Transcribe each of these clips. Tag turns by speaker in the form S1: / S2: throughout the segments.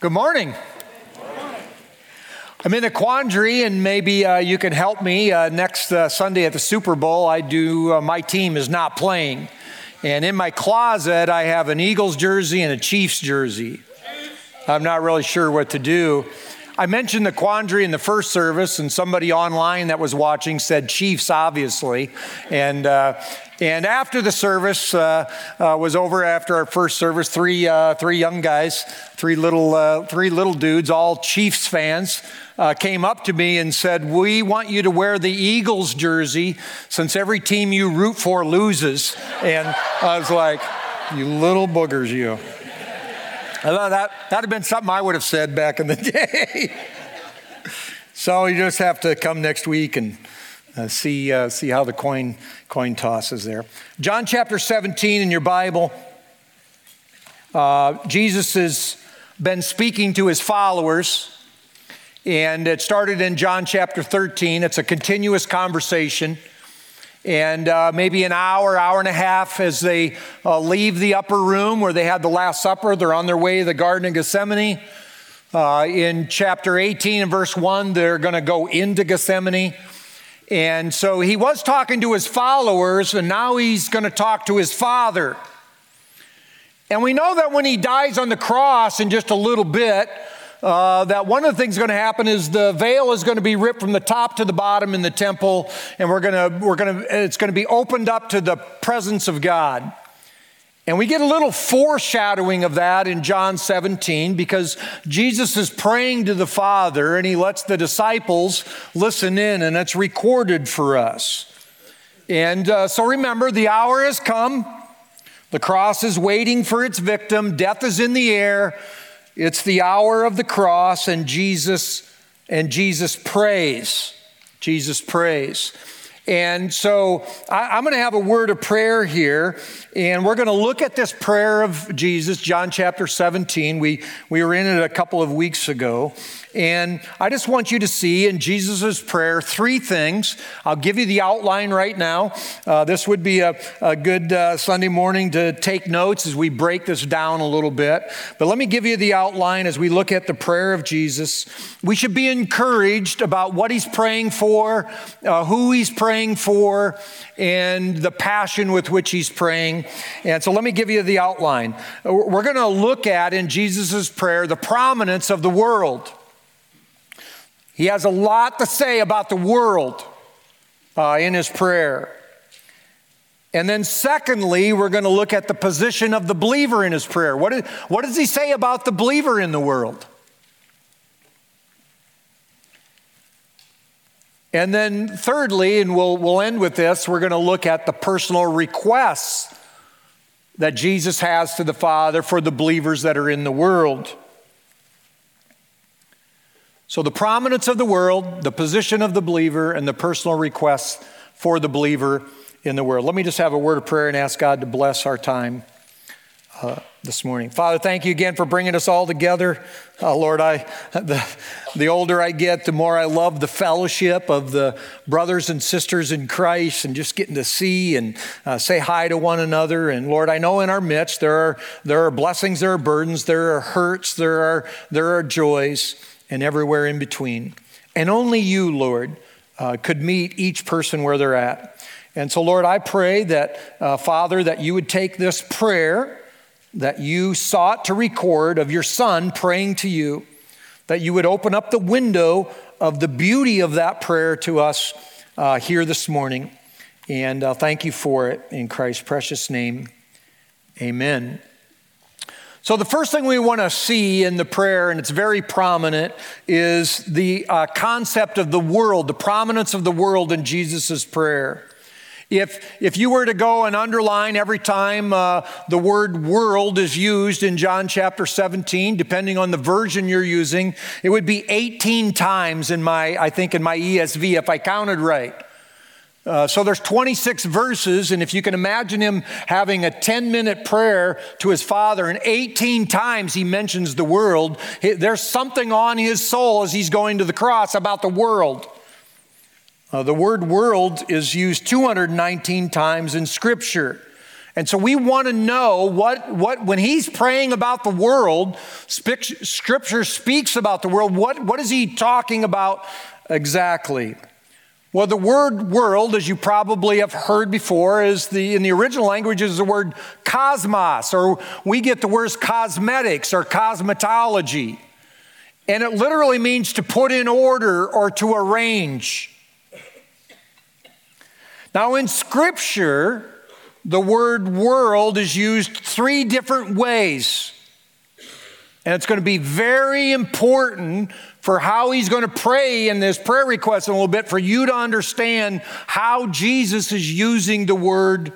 S1: Good morning. I'm in a quandary, and maybe uh, you can help me. Uh, next uh, Sunday at the Super Bowl, I do. Uh, my team is not playing, and in my closet, I have an Eagles jersey and a Chiefs jersey. I'm not really sure what to do. I mentioned the quandary in the first service, and somebody online that was watching said Chiefs, obviously. And, uh, and after the service uh, uh, was over, after our first service, three, uh, three young guys, three little, uh, three little dudes, all Chiefs fans, uh, came up to me and said, We want you to wear the Eagles jersey since every team you root for loses. And I was like, You little boogers, you. I thought that that'd have been something I would have said back in the day. so you just have to come next week and uh, see uh, see how the coin coin toss is there. John chapter 17 in your Bible. Uh, Jesus has been speaking to his followers, and it started in John chapter 13. It's a continuous conversation and uh, maybe an hour, hour and a half as they uh, leave the upper room where they had the Last Supper. They're on their way to the Garden of Gethsemane. Uh, in chapter 18 and verse 1, they're going to go into Gethsemane. And so he was talking to his followers, and now he's going to talk to his father. And we know that when he dies on the cross in just a little bit, uh, that one of the things going to happen is the veil is going to be ripped from the top to the bottom in the temple, and we're going to, we're going to, it's going to be opened up to the presence of God. And we get a little foreshadowing of that in John 17 because Jesus is praying to the Father and he lets the disciples listen in, and it's recorded for us. And uh, so remember, the hour has come. The cross is waiting for its victim. Death is in the air. It's the hour of the cross, and Jesus and Jesus prays. Jesus prays. And so I, am going to have a word of prayer here, and we're going to look at this prayer of Jesus, John chapter 17. We, we were in it a couple of weeks ago. And I just want you to see in Jesus' prayer three things. I'll give you the outline right now. Uh, this would be a, a good uh, Sunday morning to take notes as we break this down a little bit. But let me give you the outline as we look at the prayer of Jesus. We should be encouraged about what he's praying for, uh, who he's praying for, and the passion with which he's praying. And so let me give you the outline. We're going to look at in Jesus' prayer the prominence of the world. He has a lot to say about the world uh, in his prayer. And then, secondly, we're going to look at the position of the believer in his prayer. What, is, what does he say about the believer in the world? And then, thirdly, and we'll, we'll end with this, we're going to look at the personal requests that Jesus has to the Father for the believers that are in the world. So, the prominence of the world, the position of the believer, and the personal requests for the believer in the world. Let me just have a word of prayer and ask God to bless our time uh, this morning. Father, thank you again for bringing us all together. Uh, Lord, I, the, the older I get, the more I love the fellowship of the brothers and sisters in Christ and just getting to see and uh, say hi to one another. And Lord, I know in our midst there are, there are blessings, there are burdens, there are hurts, there are, there are joys and everywhere in between. And only you, Lord, uh, could meet each person where they're at. And so, Lord, I pray that, uh, Father, that you would take this prayer that you sought to record of your son praying to you, that you would open up the window of the beauty of that prayer to us uh, here this morning. And uh, thank you for it in Christ's precious name. Amen. So, the first thing we want to see in the prayer, and it's very prominent, is the uh, concept of the world, the prominence of the world in Jesus' prayer. If, if you were to go and underline every time uh, the word world is used in John chapter 17, depending on the version you're using, it would be 18 times in my, I think in my ESV, if I counted right. Uh, so there's 26 verses, and if you can imagine him having a 10 minute prayer to his father, and 18 times he mentions the world, there's something on his soul as he's going to the cross about the world. Uh, the word world is used 219 times in Scripture. And so we want to know what, what when he's praying about the world, scripture speaks about the world, what, what is he talking about exactly? Well, the word world, as you probably have heard before, is the in the original language is the word cosmos, or we get the words cosmetics or cosmetology. And it literally means to put in order or to arrange. Now, in Scripture, the word world is used three different ways. And it's going to be very important for how he's going to pray in this prayer request in a little bit for you to understand how Jesus is using the word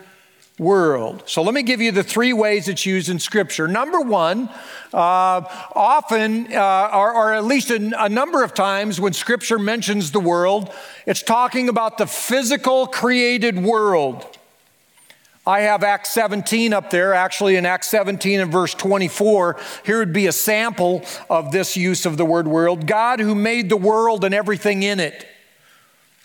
S1: world. So let me give you the three ways it's used in Scripture. Number one, uh, often, uh, or, or, at least a, a number of times when Scripture mentions the world, it's talking about the physical created world. I have Acts 17 up there, actually in Acts 17 and verse 24. Here would be a sample of this use of the word world God who made the world and everything in it.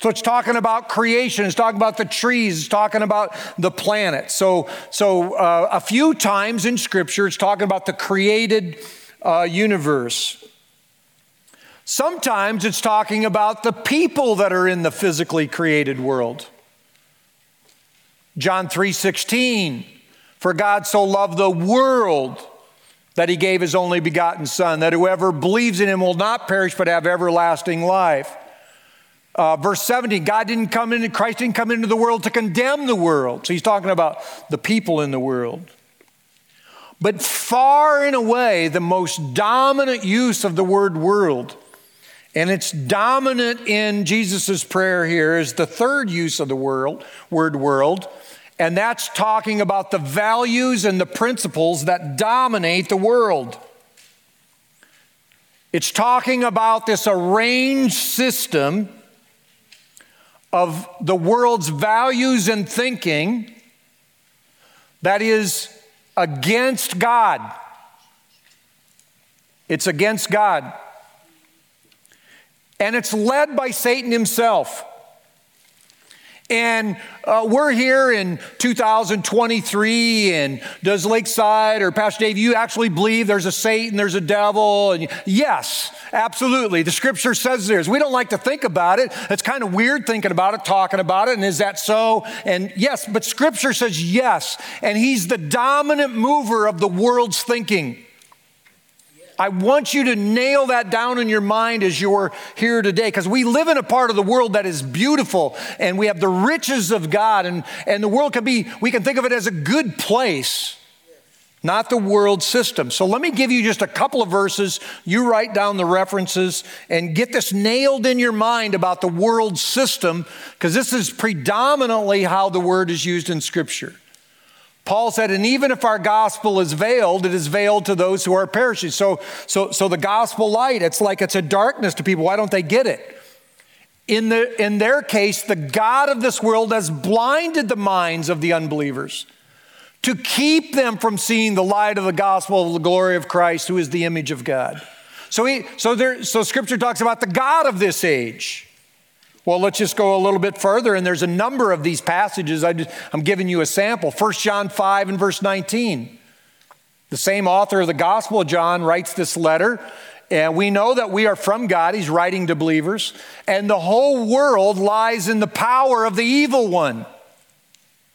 S1: So it's talking about creation, it's talking about the trees, it's talking about the planet. So, so uh, a few times in Scripture, it's talking about the created uh, universe. Sometimes it's talking about the people that are in the physically created world. John 3:16 For God so loved the world that he gave his only begotten son that whoever believes in him will not perish but have everlasting life. Uh, verse 17, God didn't come into, Christ didn't come into the world to condemn the world. So he's talking about the people in the world. But far and away, the most dominant use of the word world, and it's dominant in Jesus' prayer here, is the third use of the world, word world, and that's talking about the values and the principles that dominate the world. It's talking about this arranged system of the world's values and thinking that is against God. It's against God. And it's led by Satan himself. And uh, we're here in 2023, and does Lakeside or Pastor Dave, you actually believe there's a Satan, there's a devil? And yes, absolutely. The scripture says there's. We don't like to think about it. It's kind of weird thinking about it, talking about it, and is that so? And yes, but scripture says yes. And he's the dominant mover of the world's thinking. I want you to nail that down in your mind as you're here today because we live in a part of the world that is beautiful and we have the riches of God and, and the world can be, we can think of it as a good place, not the world system. So let me give you just a couple of verses. You write down the references and get this nailed in your mind about the world system because this is predominantly how the word is used in Scripture. Paul said, and even if our gospel is veiled, it is veiled to those who are perishing. So, so, so the gospel light, it's like it's a darkness to people. Why don't they get it? In, the, in their case, the God of this world has blinded the minds of the unbelievers to keep them from seeing the light of the gospel of the glory of Christ, who is the image of God. So, he, so, there, so scripture talks about the God of this age. Well, let's just go a little bit further, and there's a number of these passages. I am giving you a sample. 1 John 5 and verse 19. The same author of the Gospel John writes this letter, and we know that we are from God. He's writing to believers, and the whole world lies in the power of the evil one.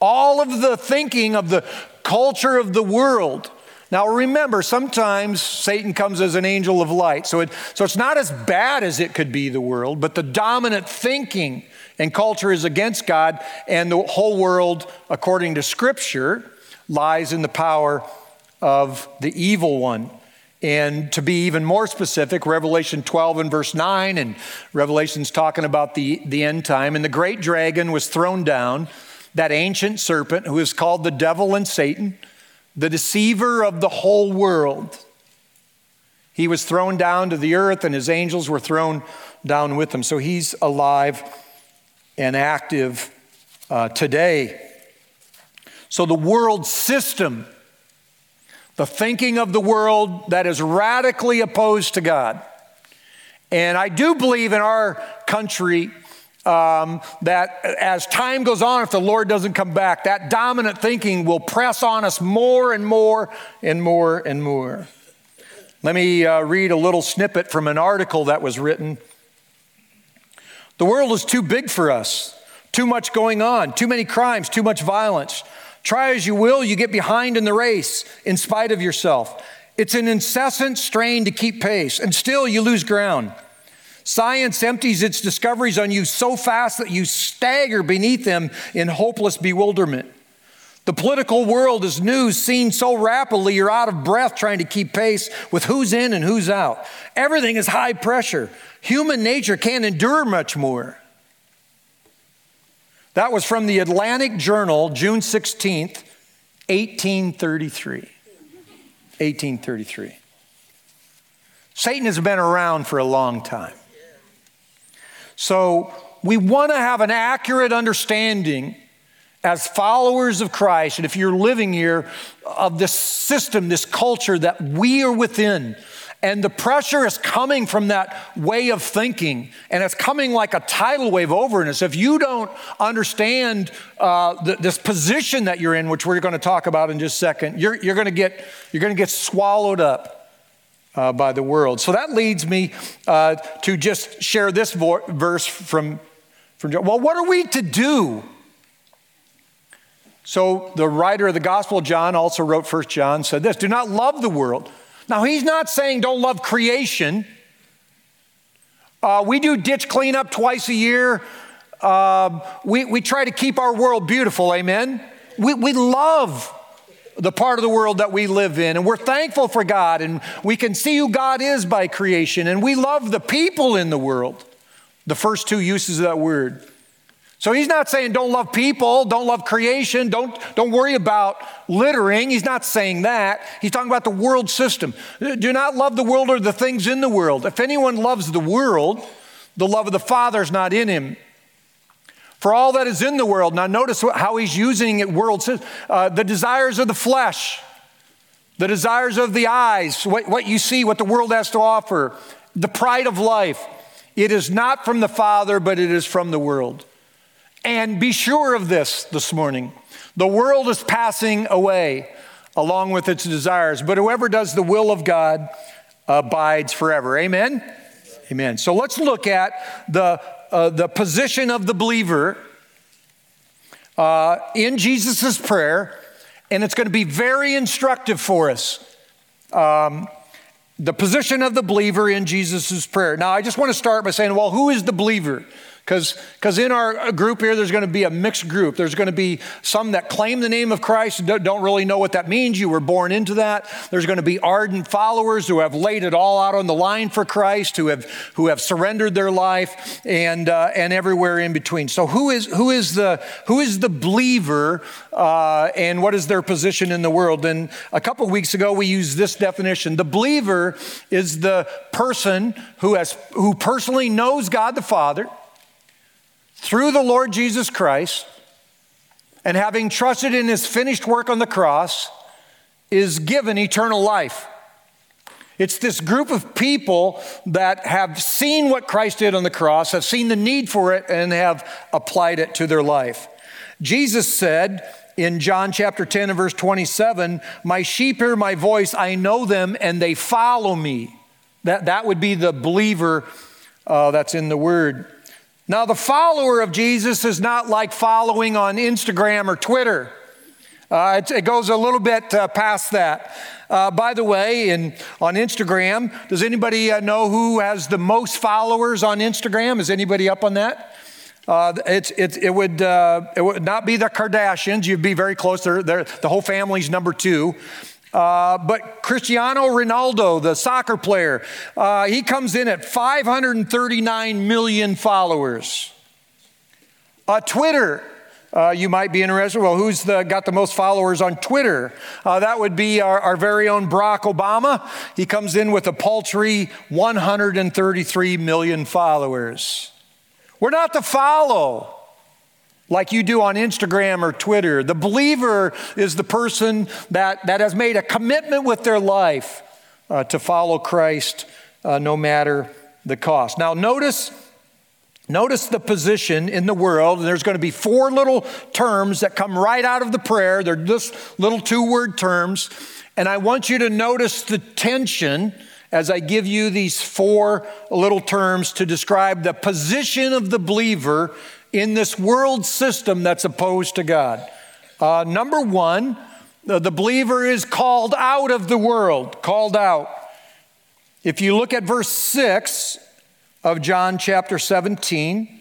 S1: All of the thinking of the culture of the world now remember, sometimes Satan comes as an angel of light. So, it, so it's not as bad as it could be the world, but the dominant thinking and culture is against God, and the whole world, according to Scripture, lies in the power of the evil one. And to be even more specific, Revelation 12 and verse 9, and Revelation's talking about the, the end time. And the great dragon was thrown down, that ancient serpent who is called the devil and Satan the deceiver of the whole world. He was thrown down to the earth, and his angels were thrown down with him. So he's alive and active uh, today. So the world system, the thinking of the world that is radically opposed to God. And I do believe in our country um, that as time goes on, if the Lord doesn't come back, that dominant thinking will press on us more and more and more and more. Let me uh, read a little snippet from an article that was written. The world is too big for us, too much going on, too many crimes, too much violence. Try as you will, you get behind in the race in spite of yourself. It's an incessant strain to keep pace, and still you lose ground. Science empties its discoveries on you so fast that you stagger beneath them in hopeless bewilderment. The political world is news seen so rapidly you're out of breath trying to keep pace with who's in and who's out. Everything is high pressure. Human nature can't endure much more. That was from the Atlantic Journal, June 16th, 1833. 1833. Satan has been around for a long time. So we want to have an accurate understanding as followers of Christ, and if you're living here, of this system, this culture that we are within. And the pressure is coming from that way of thinking, and it's coming like a tidal wave over us. If you don't understand uh, this position that you're in, which we're going to talk about in just a second, you're, you're going to get you're going to get swallowed up uh, by the world. So that leads me uh, to just share this vo- verse from, from John. Well, what are we to do? So the writer of the Gospel, John, also wrote First John, said this Do not love the world. Now, he's not saying don't love creation. Uh, we do ditch cleanup twice a year. Uh, we, we try to keep our world beautiful, amen? We, we love the part of the world that we live in. And we're thankful for God, and we can see who God is by creation, and we love the people in the world. The first two uses of that word. So he's not saying don't love people, don't love creation, don't, don't worry about littering. He's not saying that. He's talking about the world system. Do not love the world or the things in the world. If anyone loves the world, the love of the Father is not in him for all that is in the world. Now, notice how he's using it world uh, the desires of the flesh, the desires of the eyes, what, what you see, what the world has to offer, the pride of life. It is not from the Father, but it is from the world. And be sure of this this morning the world is passing away along with its desires, but whoever does the will of God abides forever. Amen? Amen. So let's look at the uh, the position of the believer uh, in Jesus' prayer, and it's going to be very instructive for us. Um, the position of the believer in Jesus' prayer. Now, I just want to start by saying, well, who is the believer? Because in our group here, there's going to be a mixed group. There's going to be some that claim the name of Christ, don't really know what that means. You were born into that. There's going to be ardent followers who have laid it all out on the line for Christ, who have, who have surrendered their life, and, uh, and everywhere in between. So, who is, who is, the, who is the believer uh, and what is their position in the world? And a couple weeks ago, we used this definition the believer is the person who, has, who personally knows God the Father through the Lord Jesus Christ and having trusted in his finished work on the cross is given eternal life. It's this group of people that have seen what Christ did on the cross, have seen the need for it, and have applied it to their life. Jesus said in John chapter 10 and verse 27 My sheep hear my voice, I know them, and they follow me. That, that would be the believer uh, that's in the word. Now, the follower of Jesus is not like following on Instagram or Twitter. Uh, it, it, goes a little bit uh, past that. Uh, by the way, in, on Instagram, does anybody uh, know who has the most followers on Instagram? Is anybody up on that? Uh, it's, it, it, would, uh, it would not be the Kardashians. You'd be very close. They're, they're, the whole family's number two. Uh, but Cristiano Ronaldo, the soccer player, uh, he comes in at 539 million followers. Uh, Twitter, uh, you might be interested. Well, who's the, got the most followers on Twitter? Uh, that would be our, our, very own Barack Obama. He comes in with a paltry 133 million followers. We're not to follow like you do on Instagram or Twitter. The believer is the person that, that has made a commitment with their life uh, to follow Christ uh, no matter the cost. Now, notice Notice the position in the world, and there's going to be four little terms that come right out of the prayer. They're just little two word terms. And I want you to notice the tension as I give you these four little terms to describe the position of the believer in this world system that's opposed to God. Uh, number one, the, the believer is called out of the world, called out. If you look at verse 6 of John chapter 17,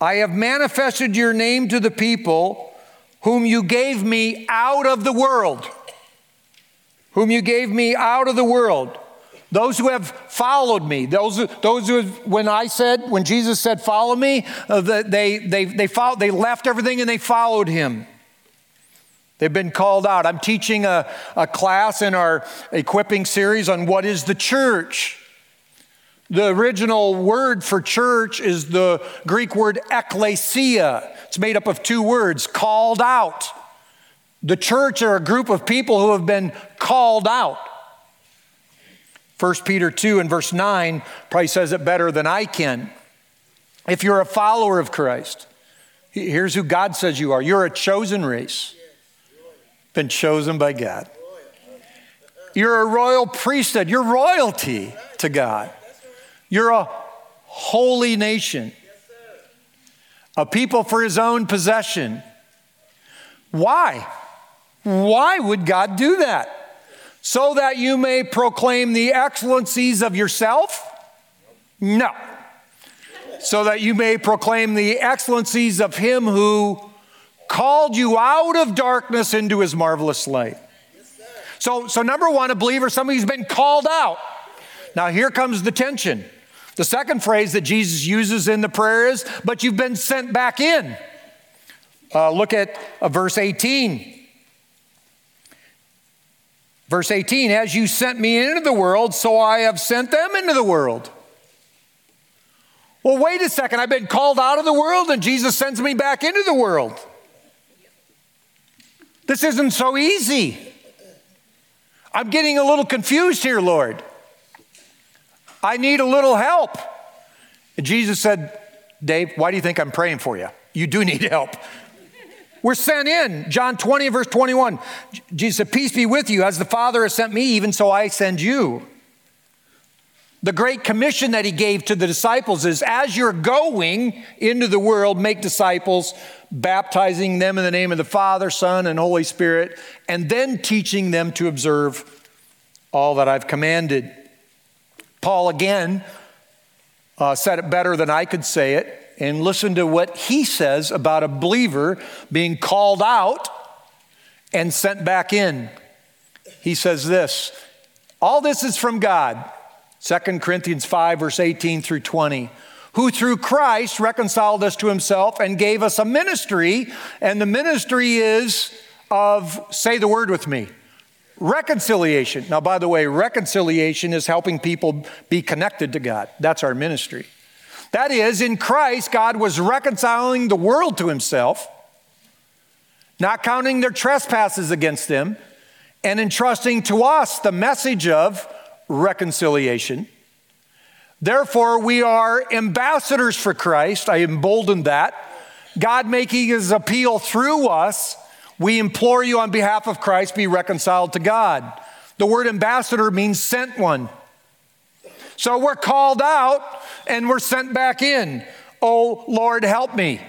S1: I have manifested your name to the people whom you gave me out of the world. Whom you gave me out of the world. Those who have followed me, those, those who, when I said, when Jesus said, follow me, uh, they, they, they, followed, they left everything and they followed him. They've been called out. I'm teaching a, a class in our equipping series on what is the church. The original word for church is the Greek word ekklesia. It's made up of two words, called out. The church are a group of people who have been called out. 1 Peter 2 and verse 9 probably says it better than I can. If you're a follower of Christ, here's who God says you are you're a chosen race, been chosen by God. You're a royal priesthood, you're royalty to God. You're a holy nation, a people for his own possession. Why? Why would God do that? So that you may proclaim the excellencies of yourself? No. So that you may proclaim the excellencies of him who called you out of darkness into his marvelous light. So, so number one, a believer, somebody who's been called out. Now, here comes the tension. The second phrase that Jesus uses in the prayer is, but you've been sent back in. Uh, look at uh, verse 18. Verse 18, as you sent me into the world, so I have sent them into the world. Well, wait a second. I've been called out of the world and Jesus sends me back into the world. This isn't so easy. I'm getting a little confused here, Lord. I need a little help. And Jesus said, Dave, why do you think I'm praying for you? You do need help. We're sent in. John 20, verse 21. Jesus said, Peace be with you. As the Father has sent me, even so I send you. The great commission that he gave to the disciples is as you're going into the world, make disciples, baptizing them in the name of the Father, Son, and Holy Spirit, and then teaching them to observe all that I've commanded. Paul again uh, said it better than I could say it and listen to what he says about a believer being called out and sent back in. He says this All this is from God, 2 Corinthians 5, verse 18 through 20 who through Christ reconciled us to himself and gave us a ministry. And the ministry is of, say the word with me, reconciliation. Now, by the way, reconciliation is helping people be connected to God. That's our ministry. That is, in Christ, God was reconciling the world to himself, not counting their trespasses against them, and entrusting to us the message of reconciliation. Therefore, we are ambassadors for Christ. I emboldened that. God making his appeal through us, we implore you on behalf of Christ, be reconciled to God. The word ambassador means sent one. So we're called out and we're sent back in. Oh, Lord, help me.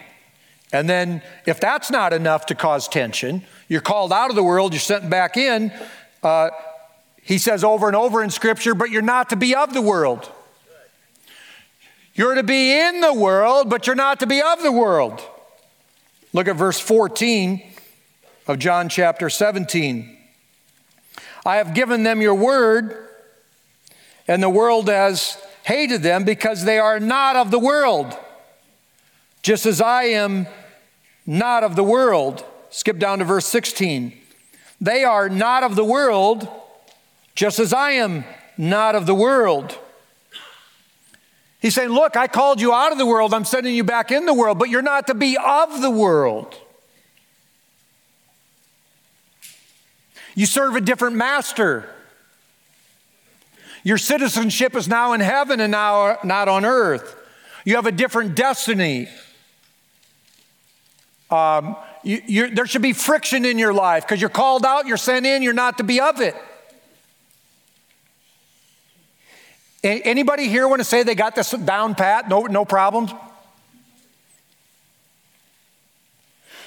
S1: And then, if that's not enough to cause tension, you're called out of the world, you're sent back in. Uh, he says over and over in Scripture, but you're not to be of the world. You're to be in the world, but you're not to be of the world. Look at verse 14 of John chapter 17. I have given them your word and the world has hated them because they are not of the world, just as I am not of the world. Skip down to verse 16. They are not of the world, just as I am not of the world. He's saying, Look, I called you out of the world, I'm sending you back in the world, but you're not to be of the world. You serve a different master. Your citizenship is now in heaven and now not on earth. You have a different destiny. Um, you, there should be friction in your life because you're called out, you're sent in, you're not to be of it. Anybody here want to say they got this down pat? No, no problems?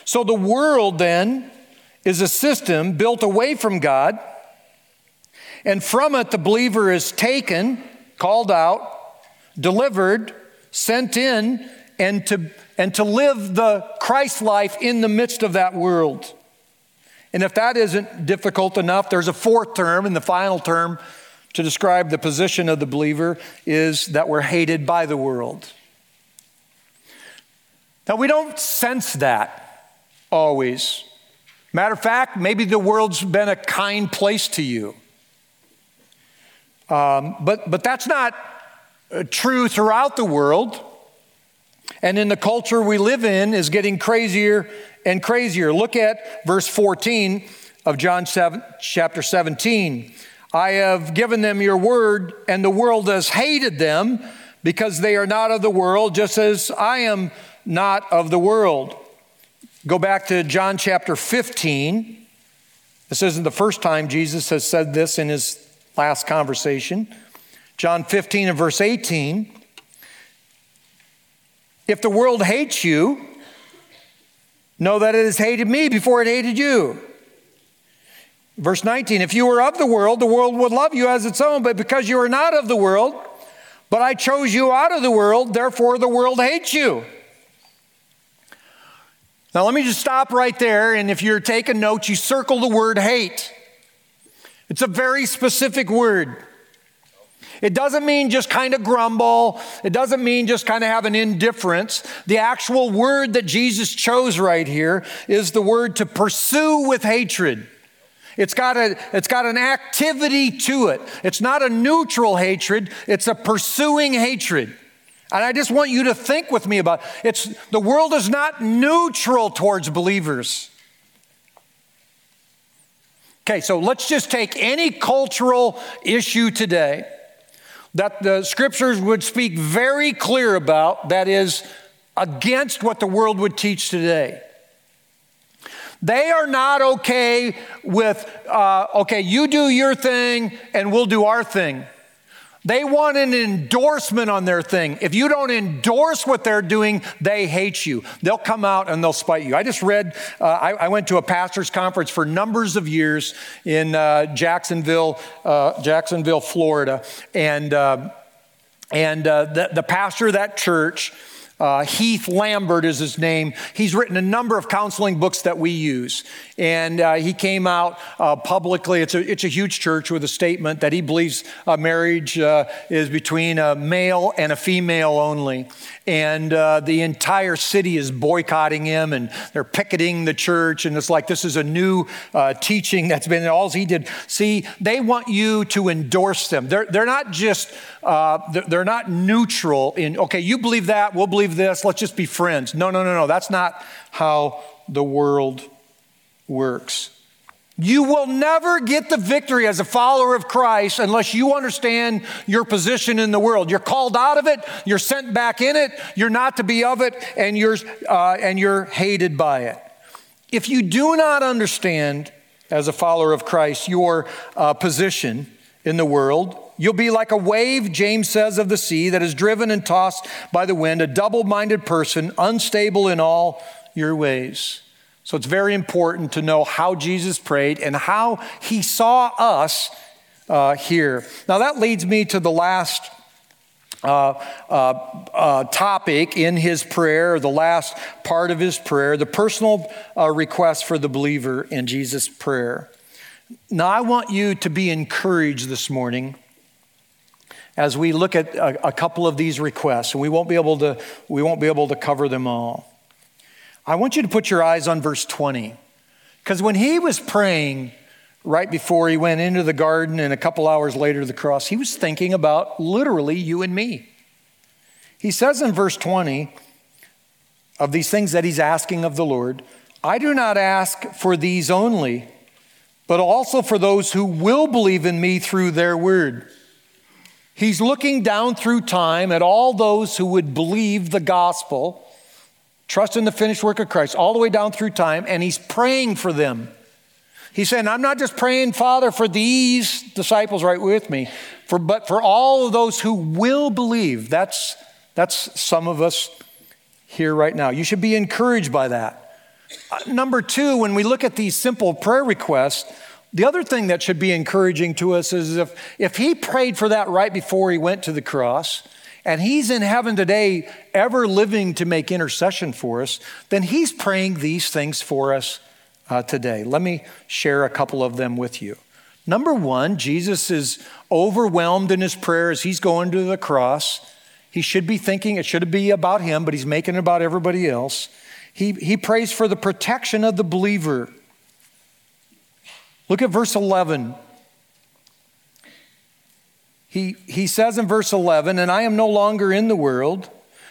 S1: So the world then is a system built away from God, and from it the believer is taken, called out, delivered, sent in, and to, and to live the Christ life in the midst of that world. And if that isn't difficult enough, there's a fourth term, and the final term to describe the position of the believer is that we're hated by the world. Now, we don't sense that always. Matter of fact, maybe the world's been a kind place to you. Um, but, but that's not uh, true throughout the world. And in the culture we live in is getting crazier and crazier. Look at verse 14 of John 7, chapter 17. I have given them your word, and the world has hated them because they are not of the world, just as I am not of the world. Go back to John chapter 15. This isn't the first time Jesus has said this in his last conversation. John 15 and verse 18. If the world hates you, know that it has hated me before it hated you. Verse 19 If you were of the world, the world would love you as its own, but because you are not of the world, but I chose you out of the world, therefore the world hates you. Now, let me just stop right there. And if you're taking notes, you circle the word hate. It's a very specific word. It doesn't mean just kind of grumble. It doesn't mean just kind of have an indifference. The actual word that Jesus chose right here is the word to pursue with hatred. It's got, a, it's got an activity to it. It's not a neutral hatred, it's a pursuing hatred. And I just want you to think with me about it. it's the world is not neutral towards believers. Okay, so let's just take any cultural issue today that the scriptures would speak very clear about that is against what the world would teach today. They are not okay with, uh, okay, you do your thing and we'll do our thing. They want an endorsement on their thing. If you don't endorse what they're doing, they hate you. They'll come out and they'll spite you. I just read, uh, I, I, went to a pastor's conference for numbers of years in uh, Jacksonville, uh, Jacksonville, Florida. And, uh, and uh, the, the pastor of that church, uh, Heath Lambert is his name. He's written a number of counseling books that we use. And uh, he came out uh, publicly. It's a, it's a huge church with a statement that he believes marriage uh, is between a male and a female only. And uh, the entire city is boycotting him and they're picketing the church. And it's like this is a new uh, teaching that's been all he did. See, they want you to endorse them. They're, they're not just, they're not neutral in, okay, you believe that, we'll believe believe this, let's just be friends. No, no, no, no. That's not how the world works. You will never get the victory as a follower of Christ unless you understand your position in the world. You're called out of it, you're sent back in it, you're not to be of it, and you're, uh, and you're hated by it. If you do not understand, as a follower of Christ, your uh, position in the world, You'll be like a wave, James says, of the sea that is driven and tossed by the wind, a double minded person, unstable in all your ways. So it's very important to know how Jesus prayed and how he saw us uh, here. Now, that leads me to the last. Uh, uh, uh, topic in his prayer, the last part of his prayer, the personal uh, request for the believer in Jesus' prayer. Now, I want you to be encouraged this morning as we look at a, a couple of these requests, and we won't be able to, we won't be able to cover them all. I want you to put your eyes on verse 20. Because when he was praying right before he went into the garden and a couple hours later to the cross, he was thinking about literally you and me. He says in verse 20 of these things that he's asking of the Lord, I do not ask for these only, but also for those who will believe in me through their word He's looking down through time at all those who would believe the gospel, trust in the finished work of Christ, all the way down through time, and he's praying for them. He's saying, I'm not just praying, Father, for these disciples right with me, for, but for all of those who will believe. That's, that's some of us here right now. You should be encouraged by that. Uh, number two, when we look at these simple prayer requests, the other thing that should be encouraging to us is if, if he prayed for that right before he went to the cross, and he's in heaven today, ever living to make intercession for us, then he's praying these things for us uh, today. Let me share a couple of them with you. Number one, Jesus is overwhelmed in his prayer as he's going to the cross. He should be thinking it should be about him, but he's making it about everybody else. He, he prays for the protection of the believer. Look at verse 11. He, he says in verse 11, And I am no longer in the world,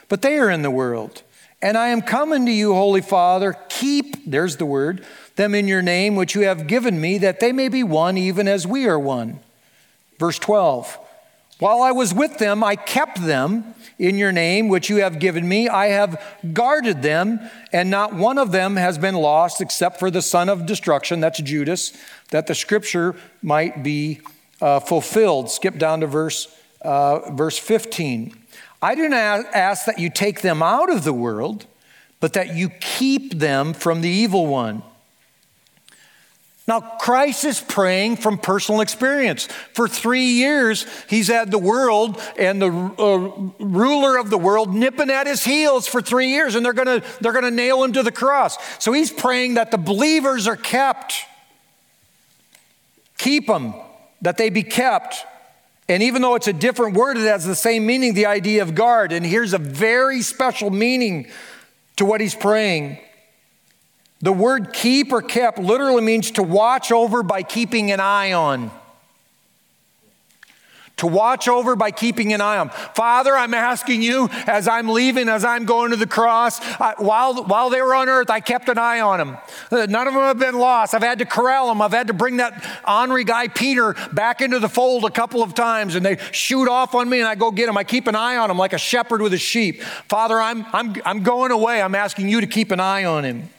S1: but they are in the world. And I am coming to you, Holy Father. Keep, there's the word, them in your name, which you have given me, that they may be one, even as we are one. Verse 12. While I was with them, I kept them in your name, which you have given me. I have guarded them, and not one of them has been lost except for the son of destruction, that's Judas, that the scripture might be uh, fulfilled. Skip down to verse, uh, verse 15. I do not ask that you take them out of the world, but that you keep them from the evil one. Now, Christ is praying from personal experience. For three years, he's had the world and the uh, ruler of the world nipping at his heels for three years, and they're gonna, they're gonna nail him to the cross. So he's praying that the believers are kept. Keep them, that they be kept. And even though it's a different word, it has the same meaning, the idea of guard. And here's a very special meaning to what he's praying. The word keep or kept literally means to watch over by keeping an eye on. To watch over by keeping an eye on. Father, I'm asking you as I'm leaving, as I'm going to the cross, I, while, while they were on earth, I kept an eye on them. Uh, none of them have been lost. I've had to corral them. I've had to bring that ornery guy, Peter, back into the fold a couple of times, and they shoot off on me, and I go get them. I keep an eye on them like a shepherd with a sheep. Father, I'm, I'm, I'm going away. I'm asking you to keep an eye on him.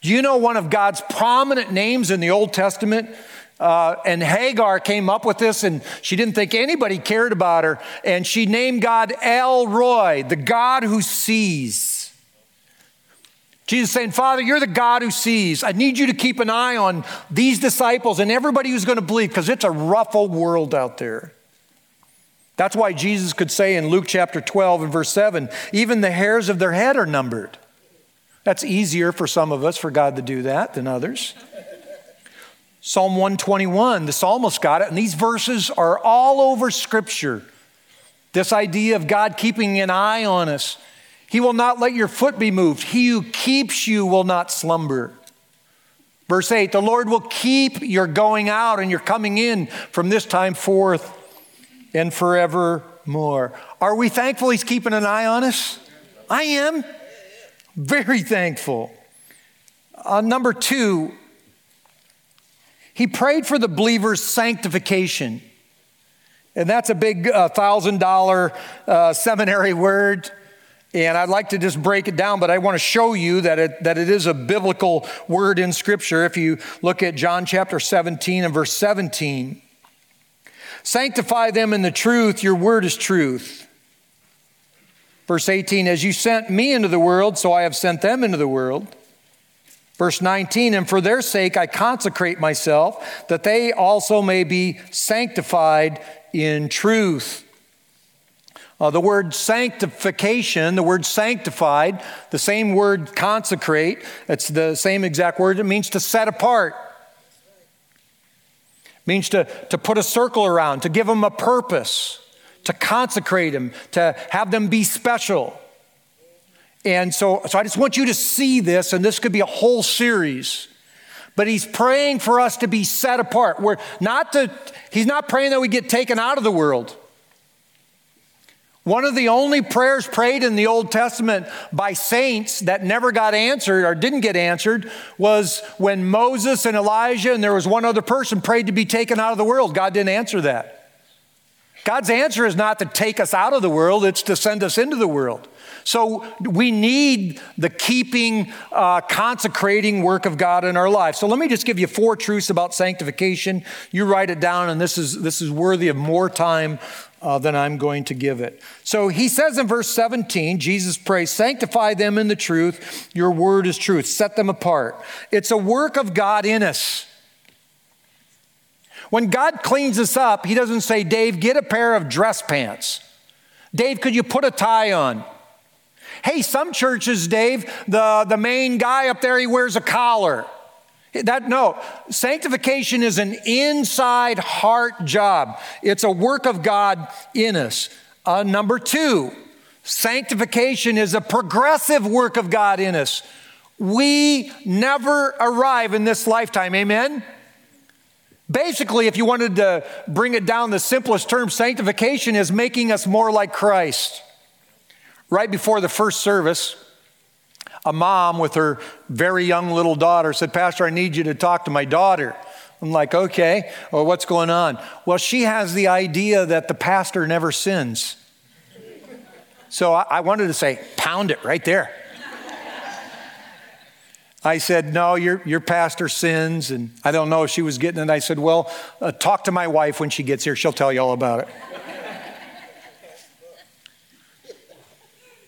S1: Do you know one of God's prominent names in the Old Testament? Uh, and Hagar came up with this, and she didn't think anybody cared about her. And she named God El Roi, the God who sees. Jesus saying, Father, you're the God who sees. I need you to keep an eye on these disciples and everybody who's going to believe because it's a rough old world out there. That's why Jesus could say in Luke chapter 12 and verse 7 even the hairs of their head are numbered. That's easier for some of us for God to do that than others. Psalm 121, the psalmist got it, and these verses are all over Scripture. This idea of God keeping an eye on us. He will not let your foot be moved. He who keeps you will not slumber. Verse 8 The Lord will keep your going out and your coming in from this time forth and forevermore. Are we thankful He's keeping an eye on us? I am. Very thankful. Uh, number two, he prayed for the believer's sanctification. And that's a big uh, thousand dollar uh, seminary word. And I'd like to just break it down, but I want to show you that it, that it is a biblical word in Scripture. If you look at John chapter 17 and verse 17, sanctify them in the truth, your word is truth. Verse 18, as you sent me into the world, so I have sent them into the world. Verse 19, and for their sake I consecrate myself, that they also may be sanctified in truth. Uh, the word sanctification, the word sanctified, the same word consecrate, it's the same exact word. It means to set apart, it means to, to put a circle around, to give them a purpose to consecrate them, to have them be special. And so, so I just want you to see this, and this could be a whole series. But he's praying for us to be set apart. We're not to, he's not praying that we get taken out of the world. One of the only prayers prayed in the Old Testament by saints that never got answered or didn't get answered was when Moses and Elijah and there was one other person prayed to be taken out of the world. God didn't answer that. God's answer is not to take us out of the world, it's to send us into the world. So we need the keeping, uh, consecrating work of God in our lives. So let me just give you four truths about sanctification. You write it down, and this is, this is worthy of more time uh, than I'm going to give it. So he says in verse 17, Jesus prays, Sanctify them in the truth. Your word is truth. Set them apart. It's a work of God in us. When God cleans us up, He doesn't say, Dave, get a pair of dress pants. Dave, could you put a tie on? Hey, some churches, Dave, the, the main guy up there, he wears a collar. That no, sanctification is an inside heart job. It's a work of God in us. Uh, number two, sanctification is a progressive work of God in us. We never arrive in this lifetime. Amen. Basically, if you wanted to bring it down the simplest term, sanctification is making us more like Christ. Right before the first service, a mom with her very young little daughter said, Pastor, I need you to talk to my daughter. I'm like, okay, well, what's going on? Well, she has the idea that the pastor never sins. So I, wanted to say, pound it right there. I said, No, your, your pastor sins. And I don't know if she was getting it. I said, Well, uh, talk to my wife when she gets here. She'll tell you all about it.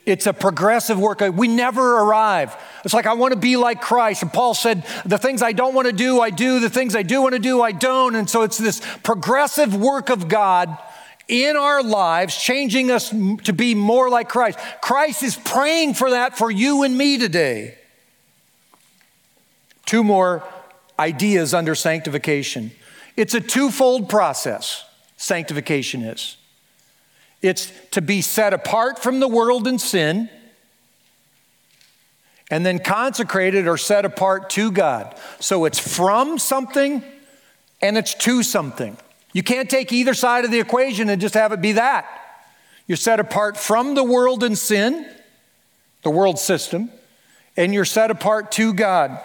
S1: it's a progressive work. We never arrive. It's like, I want to be like Christ. And Paul said, The things I don't want to do, I do. The things I do want to do, I don't. And so it's this progressive work of God in our lives, changing us to be more like Christ. Christ is praying for that for you and me today. Two more ideas under sanctification. It's a twofold process, sanctification is. It's to be set apart from the world and sin, and then consecrated or set apart to God. So it's from something and it's to something. You can't take either side of the equation and just have it be that. You're set apart from the world and sin, the world system, and you're set apart to God.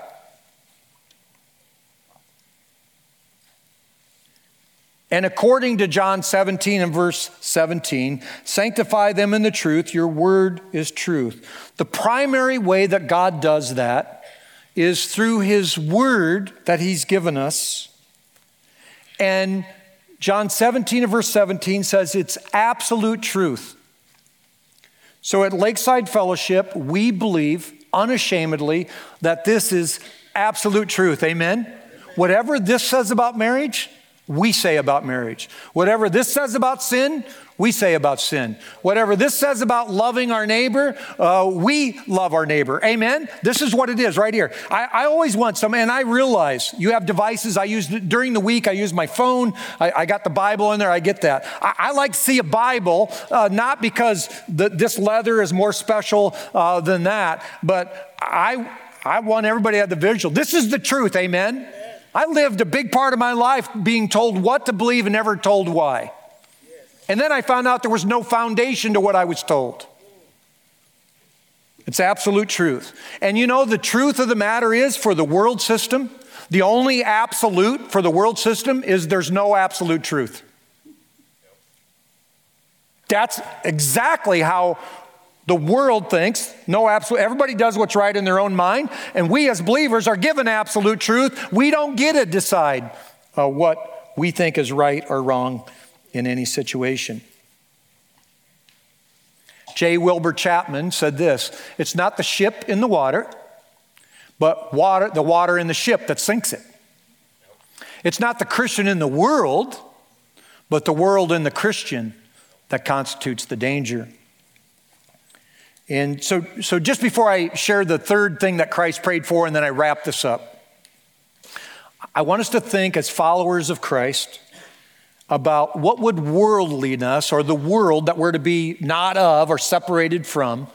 S1: And according to John 17 and verse 17, sanctify them in the truth, your word is truth. The primary way that God does that is through his word that he's given us. And John 17 and verse 17 says it's absolute truth. So at Lakeside Fellowship, we believe unashamedly that this is absolute truth. Amen? Whatever this says about marriage, we say about marriage. Whatever this says about sin, we say about sin. Whatever this says about loving our neighbor, uh, we love our neighbor. Amen? This is what it is right here. I, I, always want some, and I realize you have devices. I use during the week, I use my phone. I, I got the Bible in there, I get that. I, I like to see a Bible, uh, not because the, this leather is more special uh, than that, but I, I want everybody to have the visual. This is the truth. Amen? I lived a big part of my life being told what to believe and never told why. And then I found out there was no foundation to what I was told. It's absolute truth. And you know, the truth of the matter is for the world system, the only absolute for the world system is there's no absolute truth. That's exactly how the world thinks no absolute, everybody does what's right in their own mind, and we as believers are given absolute truth. We don't get to decide uh, what we think is right or wrong in any situation. J. Wilbur Chapman said this It's not the ship in the water, but water, the water in the ship that sinks it. It's not the Christian in the world, but the world in the Christian that constitutes the danger. And so, so just before I share the third thing that Christ prayed for, and then I wrap this up, I want us to think as followers of Christ about what would worldliness or the world that we're to be not of or separated from,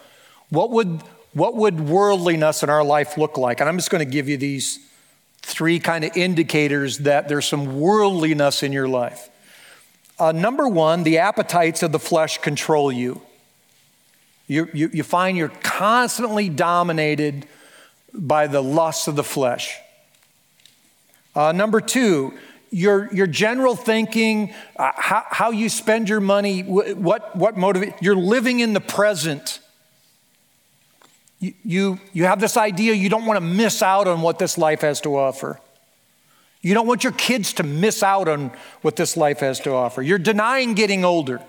S1: what would, what would worldliness in our life look like? And I'm just going to give you these three kind of indicators that there's some worldliness in your life. Uh, number one, the appetites of the flesh control you. You, you, you find you're constantly dominated by the lusts of the flesh. Uh, number two, your, your general thinking, uh, how, how you spend your money, what, what motivate, you're living in the present. You, you, you have this idea you don't want to miss out on what this life has to offer. You don't want your kids to miss out on what this life has to offer. You're denying getting older.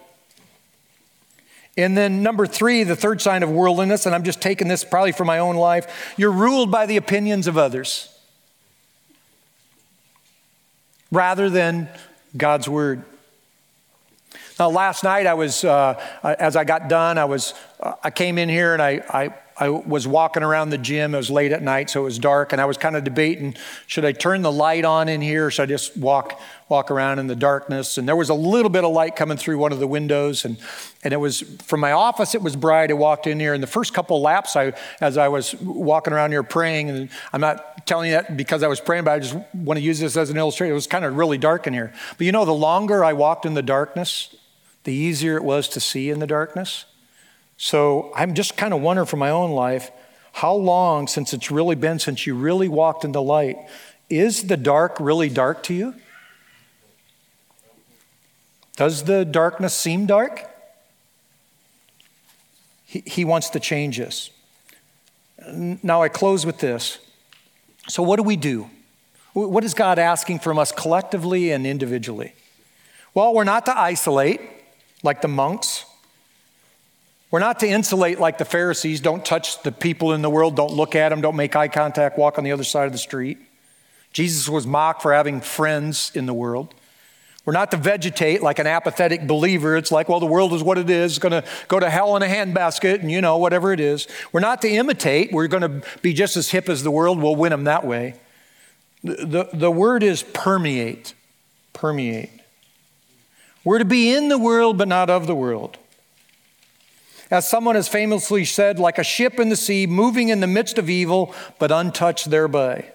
S1: And then, number three, the third sign of worldliness, and I'm just taking this probably from my own life, you're ruled by the opinions of others rather than God's word. Now, last night I was, uh, as I got done, I was, uh, I came in here and I, I I was walking around the gym. It was late at night, so it was dark, and I was kind of debating: should I turn the light on in here, or should I just walk walk around in the darkness? And there was a little bit of light coming through one of the windows, and and it was from my office. It was bright. I walked in here, and the first couple laps, I as I was walking around here praying, and I'm not telling you that because I was praying, but I just want to use this as an illustration. It was kind of really dark in here. But you know, the longer I walked in the darkness, the easier it was to see in the darkness. So I'm just kind of wondering for my own life how long since it's really been since you really walked in the light? Is the dark really dark to you? Does the darkness seem dark? He, he wants to change us. Now I close with this. So, what do we do? What is God asking from us collectively and individually? Well, we're not to isolate like the monks. We're not to insulate like the Pharisees. Don't touch the people in the world. Don't look at them. Don't make eye contact. Walk on the other side of the street. Jesus was mocked for having friends in the world. We're not to vegetate like an apathetic believer. It's like, well, the world is what it is. It's going to go to hell in a handbasket and, you know, whatever it is. We're not to imitate. We're going to be just as hip as the world. We'll win them that way. The, the, the word is permeate. Permeate. We're to be in the world, but not of the world. As someone has famously said, like a ship in the sea, moving in the midst of evil, but untouched thereby.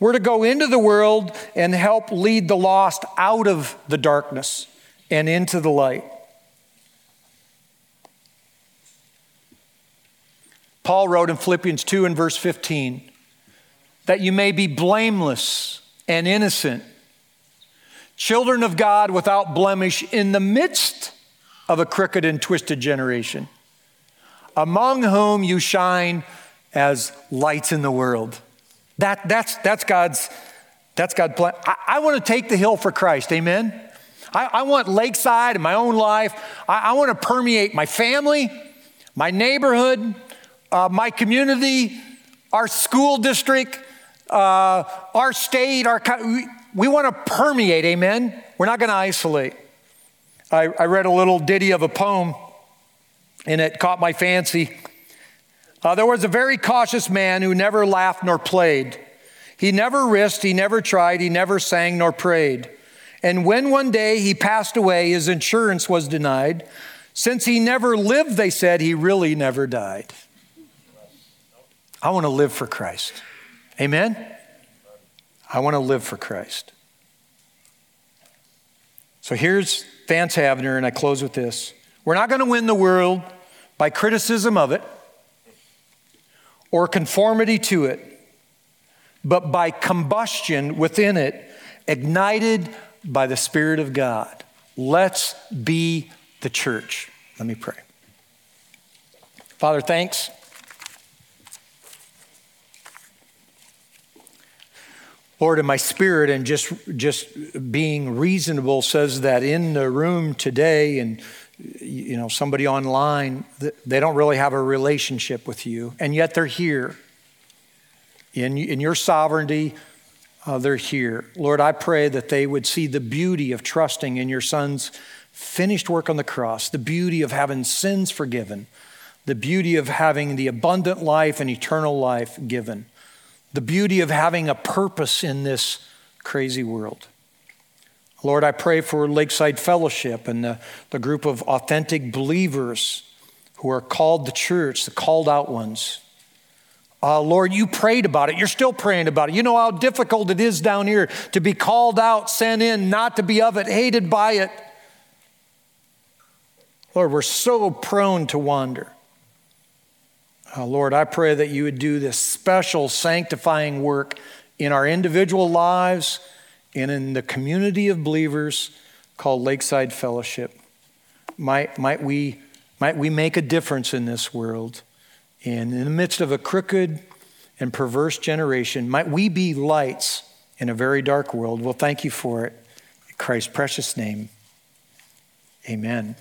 S1: We're to go into the world and help lead the lost out of the darkness and into the light. Paul wrote in Philippians 2 and verse 15 that you may be blameless and innocent, children of God without blemish in the midst of a crooked and twisted generation, among whom you shine as lights in the world. That, that's, that's God's, that's God's plan. I, I want to take the hill for Christ, amen? I, I want Lakeside in my own life. I, I, want to permeate my family, my neighborhood, uh, my community, our school district, uh, our state, our we, we want to permeate, amen? We're not going to isolate. I, I read a little ditty of a poem, and it caught my fancy. Uh, there was a very cautious man who never laughed nor played. He never risked, he never tried, he never sang nor prayed. And when one day he passed away, his insurance was denied. Since he never lived, they said, he really never died. I want to live for Christ. Amen? I want to live for Christ. So here's Vance Havner, and I close with this. We're not going to win the world by criticism of it or conformity to it, but by combustion within it, ignited by the Spirit of God. Let's be the church. Let me pray. Father, thanks. Lord, in my spirit and just, just being reasonable says that in the room today and you know somebody online they don't really have a relationship with you and yet they're here. In, in your sovereignty uh, they're here. Lord i pray that they would see the beauty of trusting in your son's finished work on the cross the beauty of having sins forgiven the beauty of having the abundant life and eternal life given the beauty of having a purpose in this crazy world. Lord, I pray for Lakeside Fellowship and the, the group of authentic believers who are called the church, the called out ones. Uh, Lord, you prayed about it. You're still praying about it. You know how difficult it is down here to be called out, sent in, not to be of it, hated by it. Lord, we're so prone to wander. Uh, Lord, I pray that you would do this special sanctifying work in our individual lives and in the community of believers called Lakeside Fellowship. Might, might, we, might we make a difference in this world? And in the midst of a crooked and perverse generation, might we be lights in a very dark world? Well, thank you for it. In Christ's precious name, amen.